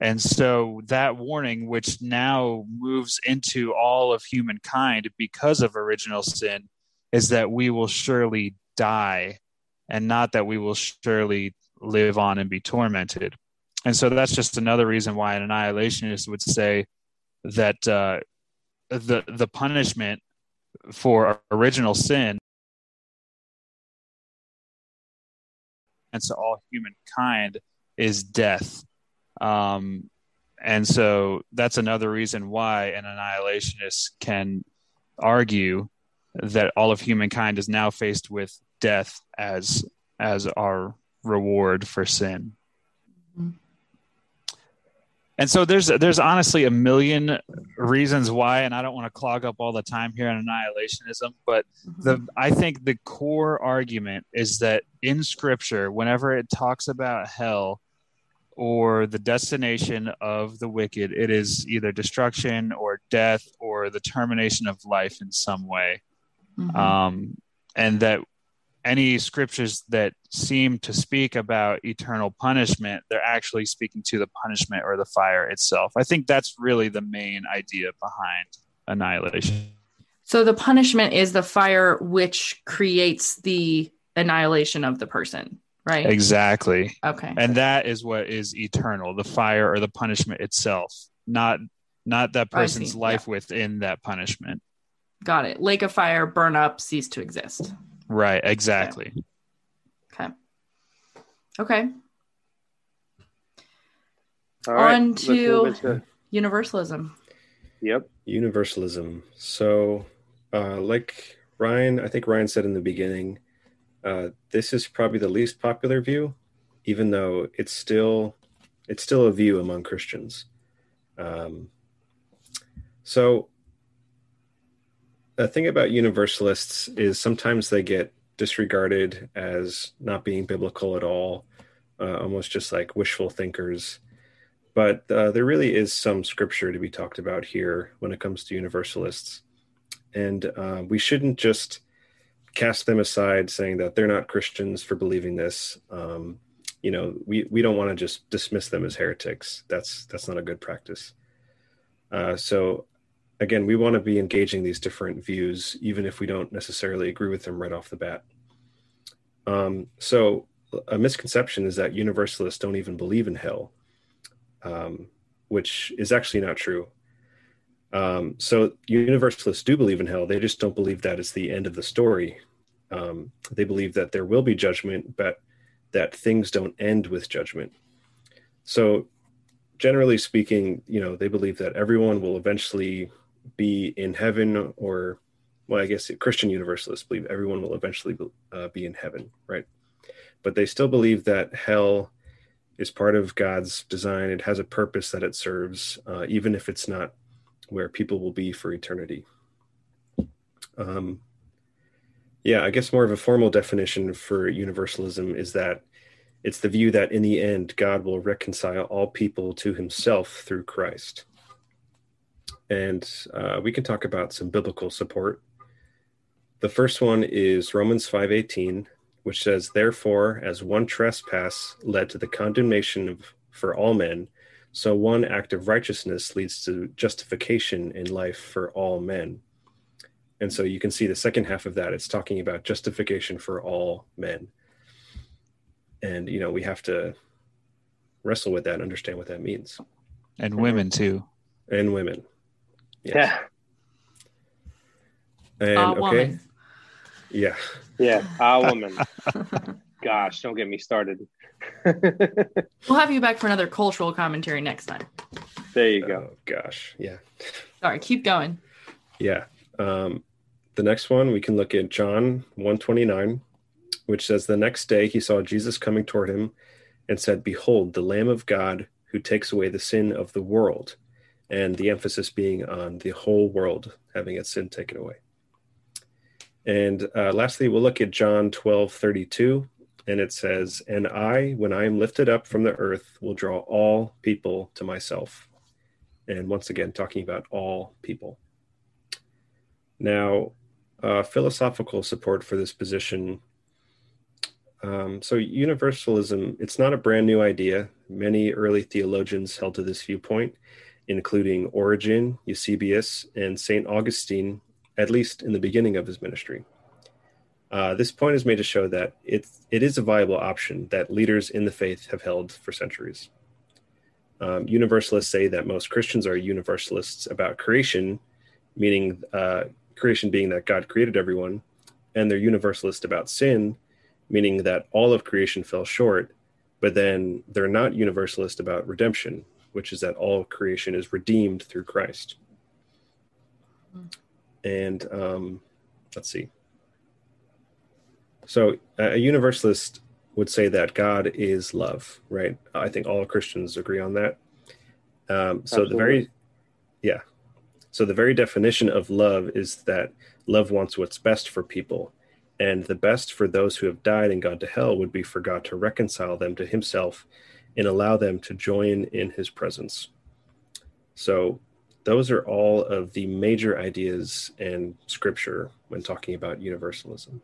And so that warning, which now moves into all of humankind because of original sin, is that we will surely die and not that we will surely live on and be tormented. And so that's just another reason why an annihilationist would say that uh, the the punishment for original sin and so all humankind is death um, and so that's another reason why an annihilationist can argue that all of humankind is now faced with death as as our reward for sin. Mm-hmm. And so there's there's honestly a million reasons why, and I don't want to clog up all the time here on annihilationism, but mm-hmm. the I think the core argument is that in Scripture, whenever it talks about hell, or the destination of the wicked, it is either destruction or death or the termination of life in some way. Mm-hmm. Um, and that any scriptures that seem to speak about eternal punishment, they're actually speaking to the punishment or the fire itself. I think that's really the main idea behind annihilation. So the punishment is the fire which creates the annihilation of the person right? Exactly. Okay. And that is what is eternal the fire or the punishment itself not not that person's life yeah. within that punishment. Got it. Lake of fire burn up cease to exist right exactly. Okay. Okay, okay. on to universalism. Yep. Universalism. So uh like ryan i think ryan said in the beginning uh, this is probably the least popular view, even though it's still it's still a view among Christians. Um, so the thing about universalists is sometimes they get disregarded as not being biblical at all, uh, almost just like wishful thinkers. But uh, there really is some scripture to be talked about here when it comes to universalists. And uh, we shouldn't just cast them aside, saying that they're not Christians for believing this. Um, you know, we we don't want to just dismiss them as heretics. That's that's not a good practice. Uh, so, again, we want to be engaging these different views, even if we don't necessarily agree with them right off the bat. Um, so, a misconception is that universalists don't even believe in hell, um, which is actually not true. Um, so universalists do believe in hell. They just don't believe that is the end of the story. Um, they believe that there will be judgment, but that things don't end with judgment. So, generally speaking, you know, they believe that everyone will eventually be in heaven, or, well, I guess Christian universalists believe everyone will eventually uh, be in heaven, right? But they still believe that hell is part of God's design. It has a purpose that it serves, uh, even if it's not where people will be for eternity. Um, yeah, I guess more of a formal definition for universalism is that it's the view that in the end, God will reconcile all people to himself through Christ. And uh, we can talk about some biblical support. The first one is Romans 5:18, which says, "Therefore, as one trespass led to the condemnation of, for all men, so one act of righteousness leads to justification in life for all men. And so you can see the second half of that, it's talking about justification for all men. And, you know, we have to wrestle with that and understand what that means. And women too. And women. Yes. Yeah. And, okay. Woman. Yeah. Yeah. A woman. Gosh, don't get me started. we'll have you back for another cultural commentary next time. There you go. Oh, gosh. Yeah. Sorry, keep going. Yeah. Um, the next one, we can look at John 129, which says, The next day he saw Jesus coming toward him and said, Behold, the Lamb of God who takes away the sin of the world, and the emphasis being on the whole world having its sin taken away. And uh, lastly, we'll look at John 12 32, and it says, And I, when I am lifted up from the earth, will draw all people to myself. And once again, talking about all people. Now, uh, philosophical support for this position. Um, so, universalism, it's not a brand new idea. Many early theologians held to this viewpoint, including Origen, Eusebius, and St. Augustine, at least in the beginning of his ministry. Uh, this point is made to show that it, it is a viable option that leaders in the faith have held for centuries. Um, universalists say that most Christians are universalists about creation, meaning uh, creation being that God created everyone, and they're universalist about sin, meaning that all of creation fell short, but then they're not universalist about redemption, which is that all creation is redeemed through Christ. And um, let's see. So a universalist would say that God is love, right? I think all Christians agree on that. Um, so Absolutely. the very, yeah. So the very definition of love is that love wants what's best for people. And the best for those who have died and gone to hell would be for God to reconcile them to himself and allow them to join in his presence. So those are all of the major ideas in scripture when talking about universalism.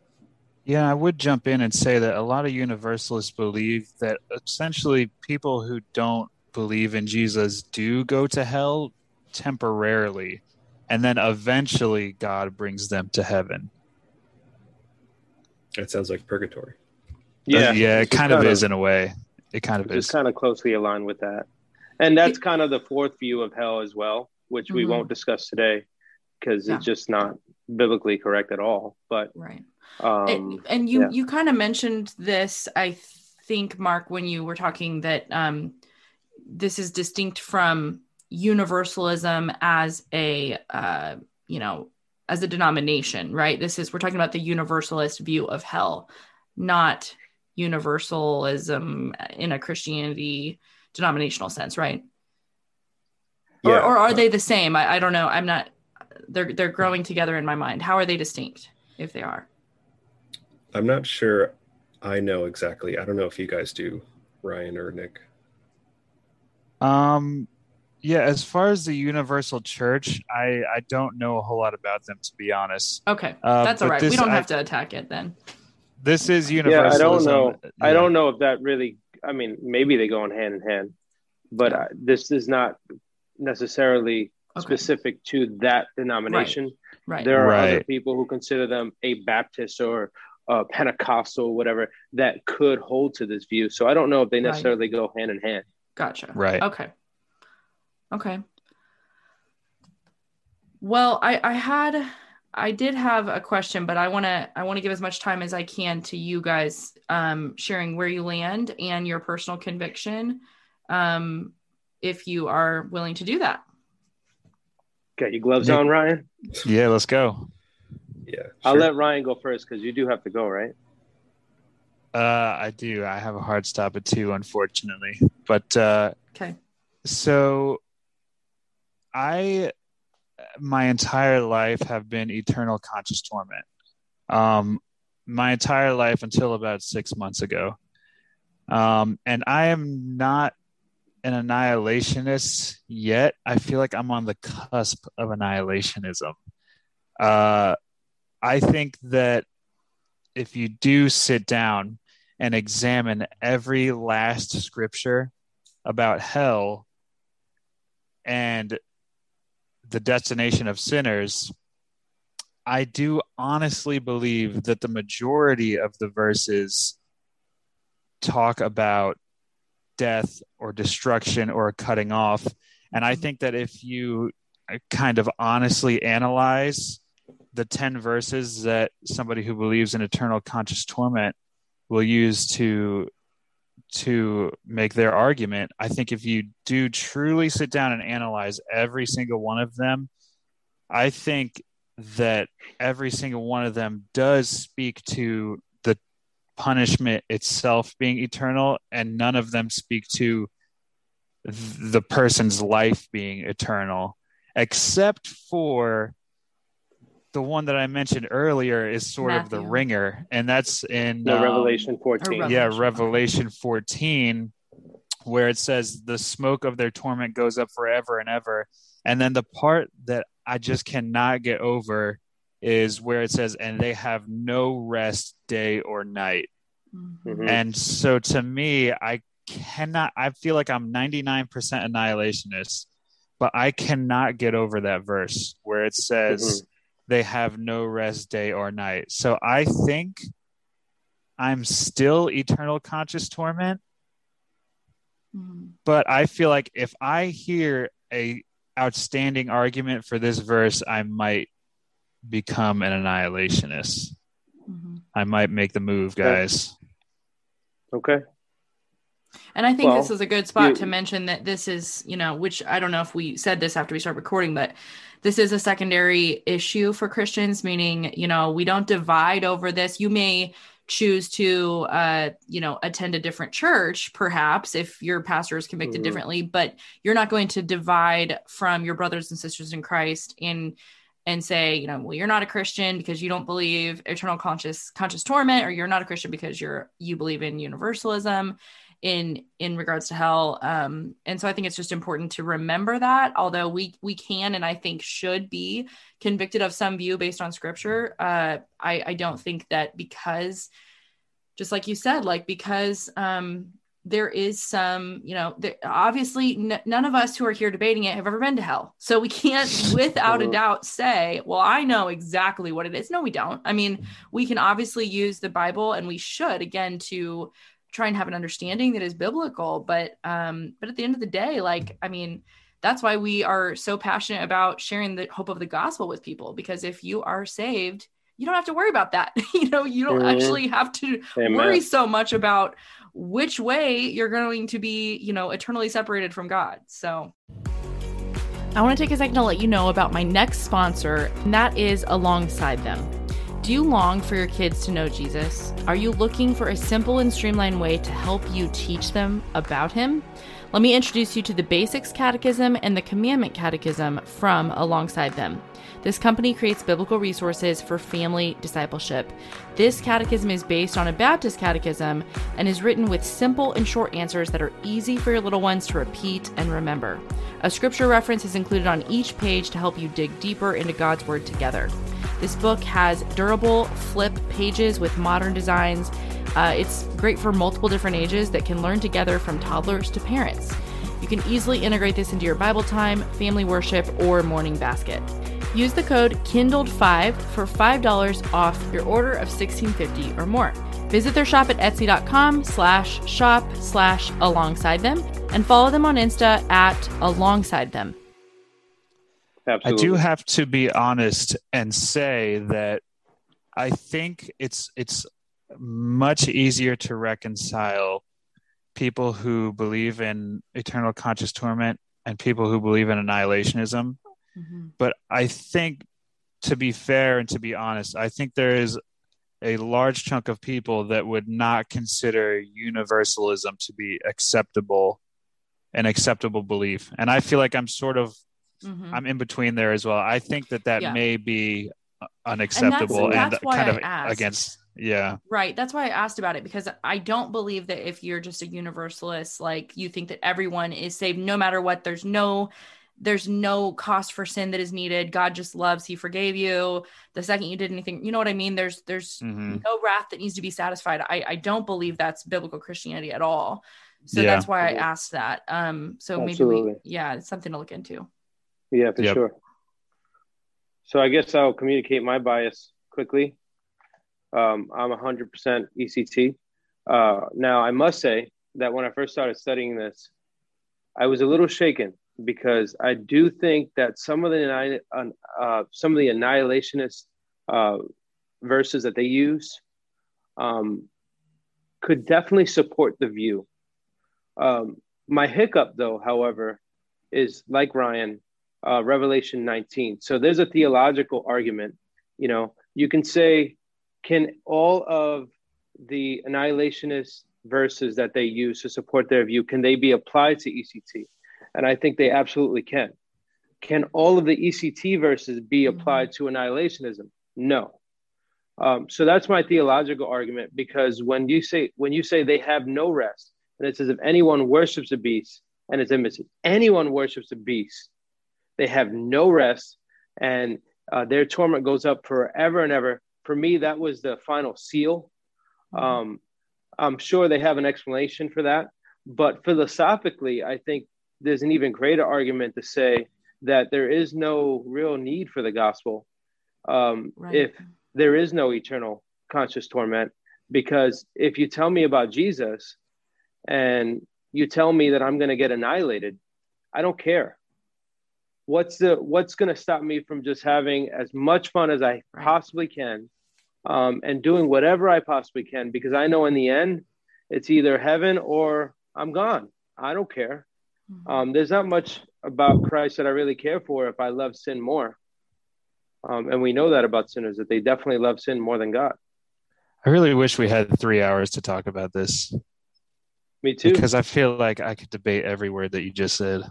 Yeah, I would jump in and say that a lot of universalists believe that essentially people who don't believe in Jesus do go to hell temporarily, and then eventually God brings them to heaven. That sounds like purgatory. Yeah, yeah, it kind of is in a way. It kind of is. kind of closely aligned with that, and that's kind of the fourth view of hell as well, which mm-hmm. we won't discuss today because yeah. it's just not biblically correct at all. But right um, and, and you yeah. you kind of mentioned this, I think, Mark, when you were talking that um, this is distinct from universalism as a uh, you know as a denomination, right? This is we're talking about the universalist view of hell, not universalism in a Christianity denominational sense, right? Yeah. Or, or are they the same? I, I don't know. I'm not. They're they're growing together in my mind. How are they distinct if they are? I'm not sure I know exactly. I don't know if you guys do, Ryan or Nick. Um, yeah, as far as the Universal Church, I I don't know a whole lot about them to be honest. Okay, uh, that's all right. This, we don't have to attack it then. This is universal. Yeah, I don't know. Yeah. I don't know if that really. I mean, maybe they go in hand in hand, but uh, this is not necessarily okay. specific to that denomination. Right. Right. There are right. other people who consider them a Baptist or uh, Pentecostal, whatever, that could hold to this view. So I don't know if they necessarily right. go hand in hand. Gotcha. Right. Okay. Okay. Well, I, I had I did have a question, but I want to I want to give as much time as I can to you guys um, sharing where you land and your personal conviction, um, if you are willing to do that. Got your gloves on, Ryan? Yeah, let's go. Yeah. Sure. I'll let Ryan go first because you do have to go, right? Uh, I do. I have a hard stop at two, unfortunately. But uh, okay. So, I my entire life have been eternal conscious torment. Um, my entire life until about six months ago. Um, and I am not an annihilationist yet. I feel like I'm on the cusp of annihilationism. Uh, I think that if you do sit down and examine every last scripture about hell and the destination of sinners, I do honestly believe that the majority of the verses talk about death or destruction or cutting off. And I think that if you uh, kind of honestly analyze the 10 verses that somebody who believes in eternal conscious torment will use to to make their argument. I think if you do truly sit down and analyze every single one of them i think that every single one of them does speak to the punishment itself being eternal and none of them speak to the person's life being eternal, except for the one that I mentioned earlier is sort Matthew. of the ringer, and that's in no, um, Revelation 14. Revelation. Yeah, Revelation 14, where it says the smoke of their torment goes up forever and ever. And then the part that I just cannot get over is where it says, and they have no rest day or night. Mm-hmm. And so to me, I cannot, I feel like I'm 99% annihilationist, but I cannot get over that verse where it says mm-hmm. They have no rest day or night. So I think I'm still eternal conscious torment. Mm-hmm. But I feel like if I hear a outstanding argument for this verse, I might become an annihilationist. Mm-hmm. I might make the move, guys. Okay. And I think well, this is a good spot you, to mention that this is, you know, which I don't know if we said this after we start recording, but this is a secondary issue for Christians, meaning, you know, we don't divide over this. You may choose to, uh, you know, attend a different church, perhaps if your pastor is convicted mm-hmm. differently, but you're not going to divide from your brothers and sisters in Christ in and say, you know, well, you're not a Christian because you don't believe eternal conscious conscious torment, or you're not a Christian because you're you believe in universalism in in regards to hell. Um, and so I think it's just important to remember that, although we we can and I think should be convicted of some view based on scripture. Uh, I I don't think that because just like you said, like because um there is some, you know, there, obviously n- none of us who are here debating it have ever been to hell. So we can't, without a doubt, say, well, I know exactly what it is. No, we don't. I mean, we can obviously use the Bible and we should, again, to try and have an understanding that is biblical. But, um, but at the end of the day, like, I mean, that's why we are so passionate about sharing the hope of the gospel with people, because if you are saved, you don't have to worry about that. you know, you don't mm-hmm. actually have to Amen. worry so much about which way you're going to be, you know, eternally separated from God. So I want to take a second to let you know about my next sponsor, and that is Alongside Them. Do you long for your kids to know Jesus? Are you looking for a simple and streamlined way to help you teach them about Him? Let me introduce you to the Basics Catechism and the Commandment Catechism from Alongside Them. This company creates biblical resources for family discipleship. This catechism is based on a Baptist catechism and is written with simple and short answers that are easy for your little ones to repeat and remember. A scripture reference is included on each page to help you dig deeper into God's Word together. This book has durable flip pages with modern designs. Uh, it's great for multiple different ages that can learn together from toddlers to parents. You can easily integrate this into your Bible time, family worship, or morning basket. Use the code KINDLED5 for $5 off your order of $16.50 or more. Visit their shop at etsy.com slash shop slash alongside them and follow them on Insta at alongside them. Absolutely. I do have to be honest and say that I think it's it's much easier to reconcile people who believe in eternal conscious torment and people who believe in annihilationism Mm-hmm. But I think, to be fair and to be honest, I think there is a large chunk of people that would not consider universalism to be acceptable an acceptable belief and i feel like i'm sort of mm-hmm. i'm in between there as well i think that that yeah. may be unacceptable and, that's, that's and kind of against yeah right that's why i asked about it because i don't believe that if you're just a universalist like you think that everyone is saved no matter what there's no there's no cost for sin that is needed. God just loves he forgave you. The second you did anything you know what i mean? There's there's mm-hmm. no wrath that needs to be satisfied. I i don't believe that's biblical christianity at all. So yeah. that's why i asked that. Um so Absolutely. maybe we yeah it's something to look into. Yeah for yep. sure. So i guess i'll communicate my bias quickly. Um i'm 100% ect uh now i must say that when i first started studying this i was a little shaken because I do think that some of the uh, some of the annihilationist uh, verses that they use um, could definitely support the view. Um, my hiccup, though, however, is like Ryan, uh, Revelation 19. So there's a theological argument. You know, you can say, can all of the annihilationist verses that they use to support their view can they be applied to ECT? And I think they absolutely can. Can all of the ECT verses be Mm-hmm. applied to annihilationism? No. Um, so that's my theological argument because when you say when you say they have no rest, and it says if anyone worships a beast, and it's emphasis, anyone worships a beast, they have no rest, and uh, their torment goes up forever and ever. For me, that was the final seal. Um, I'm sure they have an explanation for that, but philosophically, I think there's an even greater argument to say that there is no real need for the gospel um, Right. if there is no eternal conscious torment. Because if you tell me about Jesus and you tell me that I'm going to get annihilated, I don't care. What's the what's going to stop me from just having as much fun as I Right. possibly can, um, and doing whatever I possibly can? Because I know in the end, it's either heaven or I'm gone. I don't care. Mhm. Um, there's not much about Christ that I really care for if I love sin more. Um, and we know that about sinners that they definitely love sin more than God. I really wish we had three hours to talk about this Me too. because I feel like I could debate every word that you just said.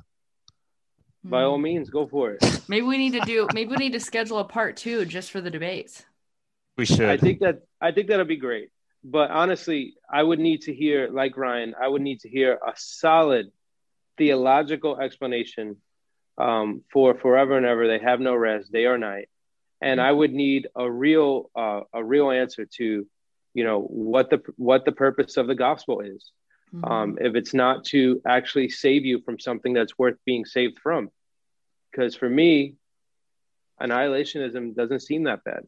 By all Mhm. means, go for it. Maybe we need to do. Maybe we need to schedule a part two just for the debates. We should. I think that I think that'll be great. But honestly, I would need to hear, like Ryan, I would need to hear a solid theological explanation um, for forever and ever. They have no rest, day or night, and I would need a real uh, a real answer to, you know, what the what the purpose of the gospel is. Mhm. um, if it's not to actually save you from something that's worth being saved from. Because for me, annihilationism doesn't seem that bad.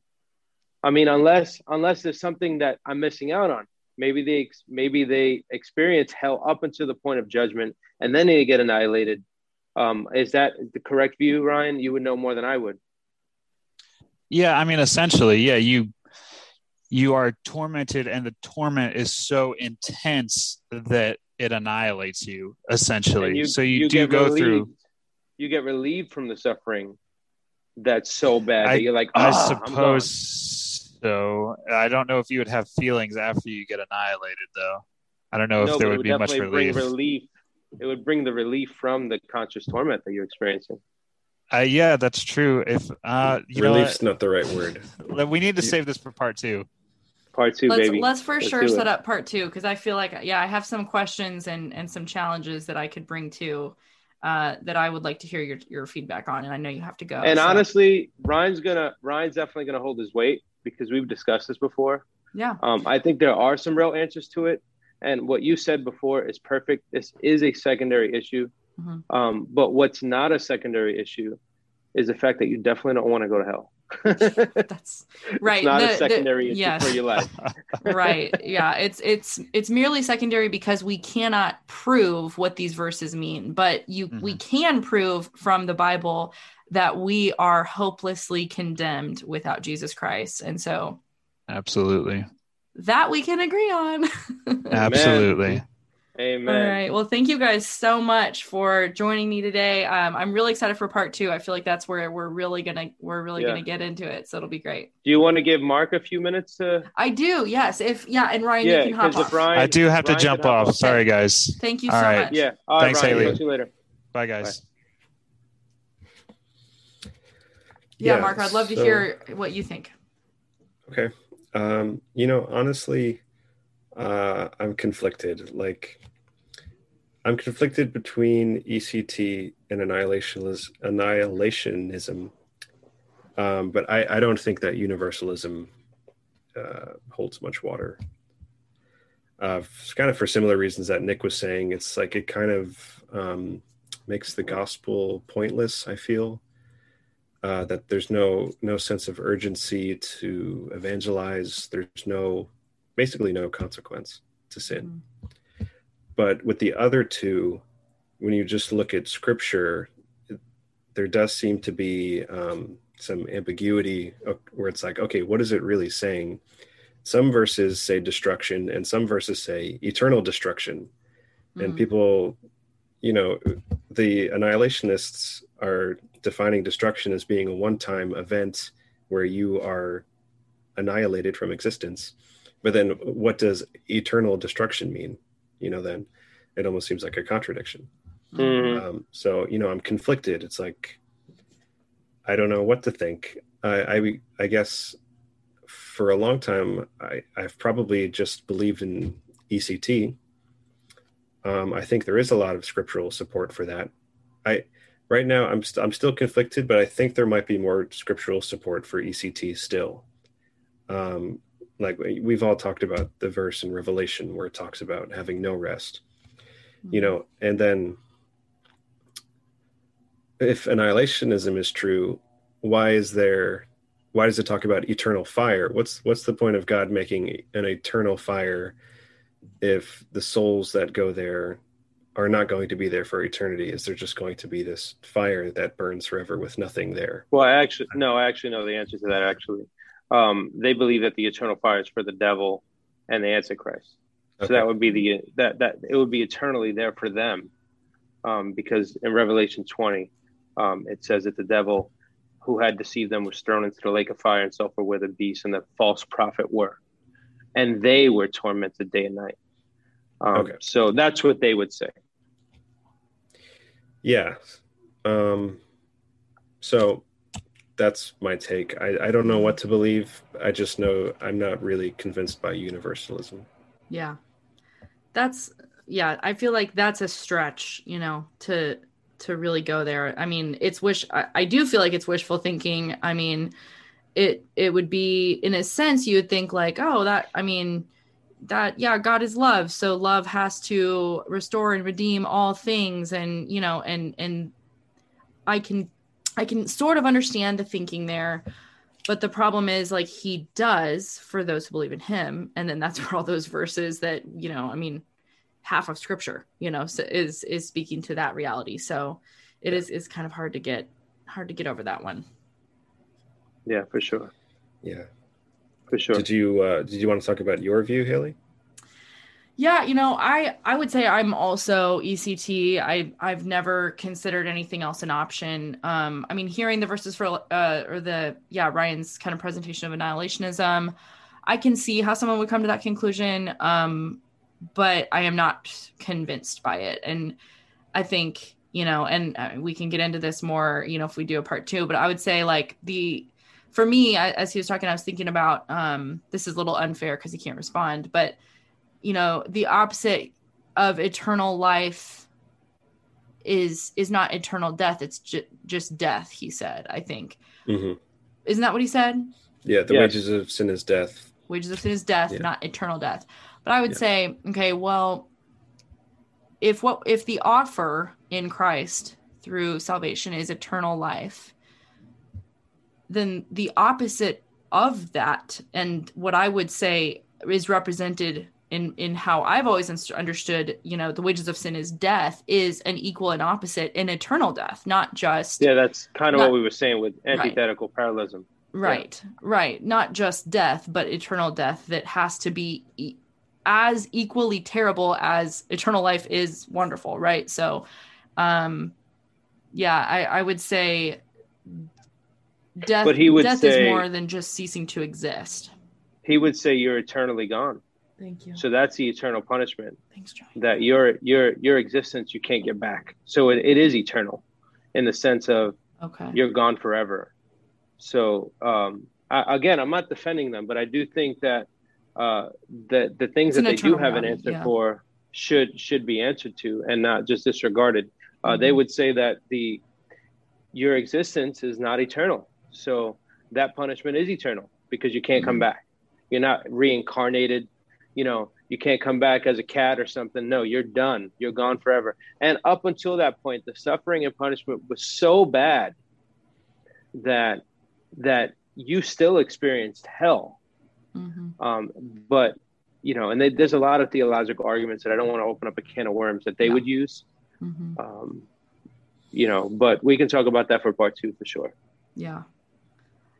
I mean, unless unless there's something that I'm missing out on. Maybe they maybe they experience hell up until the point of judgment, and then they get annihilated. Um, is that the correct view, Ryan? You would know more than I would. Yeah, I mean, essentially, yeah, you you are tormented, and the torment is so intense that it annihilates you. Essentially, And so you, do go relieved- through. You get relieved from the suffering. That's so bad I- that you're like, I "Ah, I'm gone." suppose so. I don't know if you would have feelings after you get annihilated, though. I don't know No, if there but it would be much relief. Bring relief. It would bring the relief from the conscious torment that you're experiencing. Uh, yeah, that's true. If uh, you Relief's know, not the right word. we need to save this for part two. Part 2 let's baby. let's for Let's sure set up part two because I feel like yeah I have some questions and and some challenges that I could bring to uh, that I would like to hear your your feedback on and I know you have to go. and so- honestly, Ryan's gonna Ryan's definitely gonna hold his weight because we've discussed this before. yeah Um, I think there are some real answers to it, and what you said before is perfect. This is a secondary issue, Mhm. um, but what's not a secondary issue is the fact that you definitely don't want to go to hell. that's right It's not The- a the- secondary issue yes. for your life. right yeah it's it's it's merely secondary because we cannot prove what these verses mean but you we can prove from the bible that we are hopelessly condemned without jesus christ and so Absolutely, that we can agree on absolutely. Amen. all right well thank you guys so much for joining me today um, i'm really excited for part two i feel like that's where we're really gonna we're really Yeah. gonna get into it so it'll be great Do you want to give Mark a few minutes to? i do yes if yeah and ryan yeah, you can hop off Ryan, I do have to jump can hop off. Sorry, guys. thank you All so right. much Yeah. All right, Thanks, Ryan. Haley. Talk to you later. Bye, guys. Yeah, Yeah, mark i'd love to hear what you think Okay. Um, you know, honestly, uh, I'm conflicted. Like, I'm conflicted between ECT and annihilationism. annihilationism. Um, but I, I don't think that universalism uh, holds much water. Uh, it's kind of for similar reasons that Nick was saying. It's like it kind of um, makes the gospel pointless. I feel uh, that there's no no sense of urgency to evangelize. There's no basically no consequence to sin. But with the other two, when you just look at scripture, it- there does seem to be um, some ambiguity where it's like, okay, what is it really saying? Some verses say destruction, and some verses say eternal destruction. And Mhm. people, you know, the annihilationists are defining destruction as being a one time event where you are annihilated from existence. but then what does eternal destruction mean? You know, then it almost seems like a contradiction. Mhm. Um, so you know, I'm conflicted. It's like I don't know what to think. I I, I guess for a long time I, I've probably just believed in ECT. Um, I think there is a lot of scriptural support for that. I right now I'm st- I'm still conflicted, but I think there might be more scriptural support for ECT still. Um, like we- we've all talked about the verse in Revelation where it talks about having no rest, you know, and then if annihilationism is true, why is there why does it talk about eternal fire? What's what's the point of God making an eternal fire if the souls that go there are not going to be there for eternity? Is there just going to be this fire that burns forever with nothing there? Well, I actually no, I actually know the answer to that. Actually, um, they believe that the eternal fire is for the devil and the Antichrist. So Okay. that would be the that that it would be eternally there for them, um, because in Revelation twenty, um, it says that the devil who had deceived them was thrown into the lake of fire and sulfur where the beast and the false prophet were, and they were tormented day and night. Um, Okay. So that's what they would say. Yeah. Um, so that's my take. I, I don't know what to believe. I just know I'm not really convinced by universalism. Yeah. That's yeah, I feel like that's a stretch, you know, to to really go there. I mean, it's wish I, I do feel like it's wishful thinking. I mean, it it would be in a sense you would think like, oh, that I mean, that yeah, God is love, so love has to restore and redeem all things and, you know, and and I can I can sort of understand the thinking there. But the problem is, like, he does for those who believe in him, and then that's where all those verses that you know, I mean, half of scripture, you know, so is is speaking to that reality. So it is is kind of hard to get hard to get over that one. Yeah, for sure, Yeah. For sure. Did you uh, did you want to talk about your view, Haley? Yeah, you know, I I would say I'm also ECT. I I've never considered anything else an option. Um, I mean, hearing the verses for uh or the yeah Ryan's kind of presentation of annihilationism, I can see how someone would come to that conclusion. Um, but I am not convinced by it, and I think you know, and uh, we can get into this more, you know, if we do a part two. But I would say like the for me, I, as he was talking, I was thinking about um, this is a little unfair because he can't respond, but you know the opposite of eternal life is is not eternal death it's ju- just death he said i think hmm isn't that what he said Yeah. The Yes. wages of sin is death. wages of sin is death Yeah. not eternal death but i would Yeah. say okay well if what if the offer in christ through salvation is eternal life then the opposite of that and what i would say is represented in in how i've always inst- understood you know the wages of sin is death is an equal and opposite in eternal death not just Yeah, that's kind of Not- what we were saying with antithetical parallelism. Right, right. Not just death, but eternal death that has to be e- as equally terrible as eternal life is wonderful, right? So, um, yeah, I, I would say death. But he would death say- is more than just ceasing to exist. He would say you're eternally gone. Thank you. So that's the eternal punishment Thanks, John. that your your your existence you can't get back. So it, it is eternal in the sense of Okay. you're gone forever. So um, I, again, I'm not defending them, but I do think that uh, the the things that they do have an answer yeah. for should should be answered to and not just disregarded. Uh, Mhm. They would say that the your existence is not eternal, so that punishment is eternal because you can't come Mhm. back. You're not reincarnated. You know, you can't come back as a cat or something. No, you're done. You're gone forever. And up until that point, the suffering and punishment was so bad that that you still experienced hell. hmm Um, but you know, and they, there's a lot of theological arguments that I don't want to open up a can of worms that they No. would use. hmm Um, you know, but we can talk about that for part two for sure. Yeah.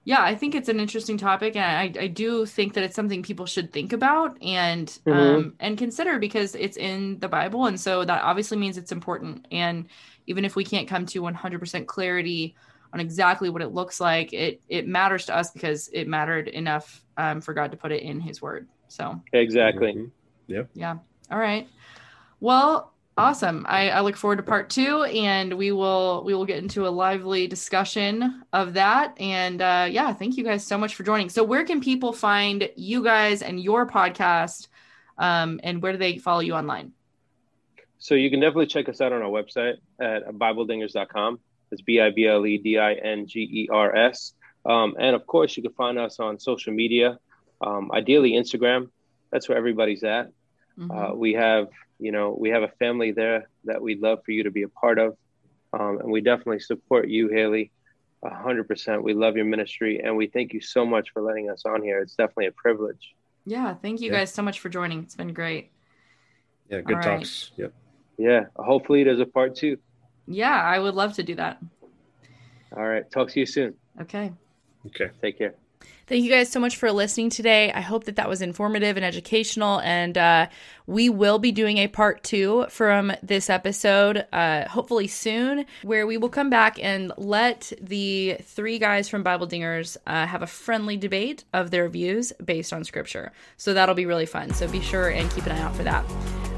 Yeah, I think it's an interesting topic, and I, I do think that it's something people should think about and Mhm. um, and consider because it's in the Bible, and so that obviously means it's important. And even if we can't come to 100% clarity on exactly what it looks like, it it matters to us because it mattered enough um, for God to put it in His Word. So exactly. Mhm. Yep. yeah. All right. Well, awesome. I, I look forward to part two, and we will we will get into a lively discussion of that. And uh, yeah, thank you guys so much for joining. So, where can people find you guys and your podcast? Um, and where do they follow you online? So you can definitely check us out on our website at BibleDingers.com. It's B I B L E D I N G E R S. Um, and of course, you can find us on social media, um, ideally Instagram. That's where everybody's at. Mhm. Uh, we have, you know, we have a family there that we'd love for you to be a part of, um, and we definitely support you, Haley, a hundred percent. We love your ministry, and we thank you so much for letting us on here. It's definitely a privilege. yeah, thank you Yeah. guys so much for joining. It's been great. Yeah, good All right. talks. Yep. Yeah. Hopefully, there's a part two. Yeah, I would love to do that. All right. Talk to you soon. Okay. Okay. Take care. Thank you guys so much for listening today. I hope that that was informative and educational. And uh, we will be doing a part two from this episode, uh, hopefully soon, where we will come back and let the three guys from Bible Dingers uh, have a friendly debate of their views based on scripture. So that'll be really fun. So be sure and keep an eye out for that.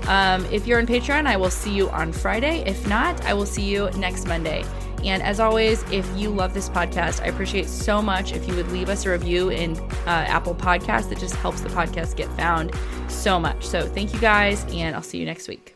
Um, if you're on Patreon, I will see you on Friday. If not, I will see you next Monday. And as always, if you love this podcast, I appreciate so much if you would leave us a review in uh, Apple Podcasts. It just helps the podcast get found so much. So thank you guys, and I'll see you next week.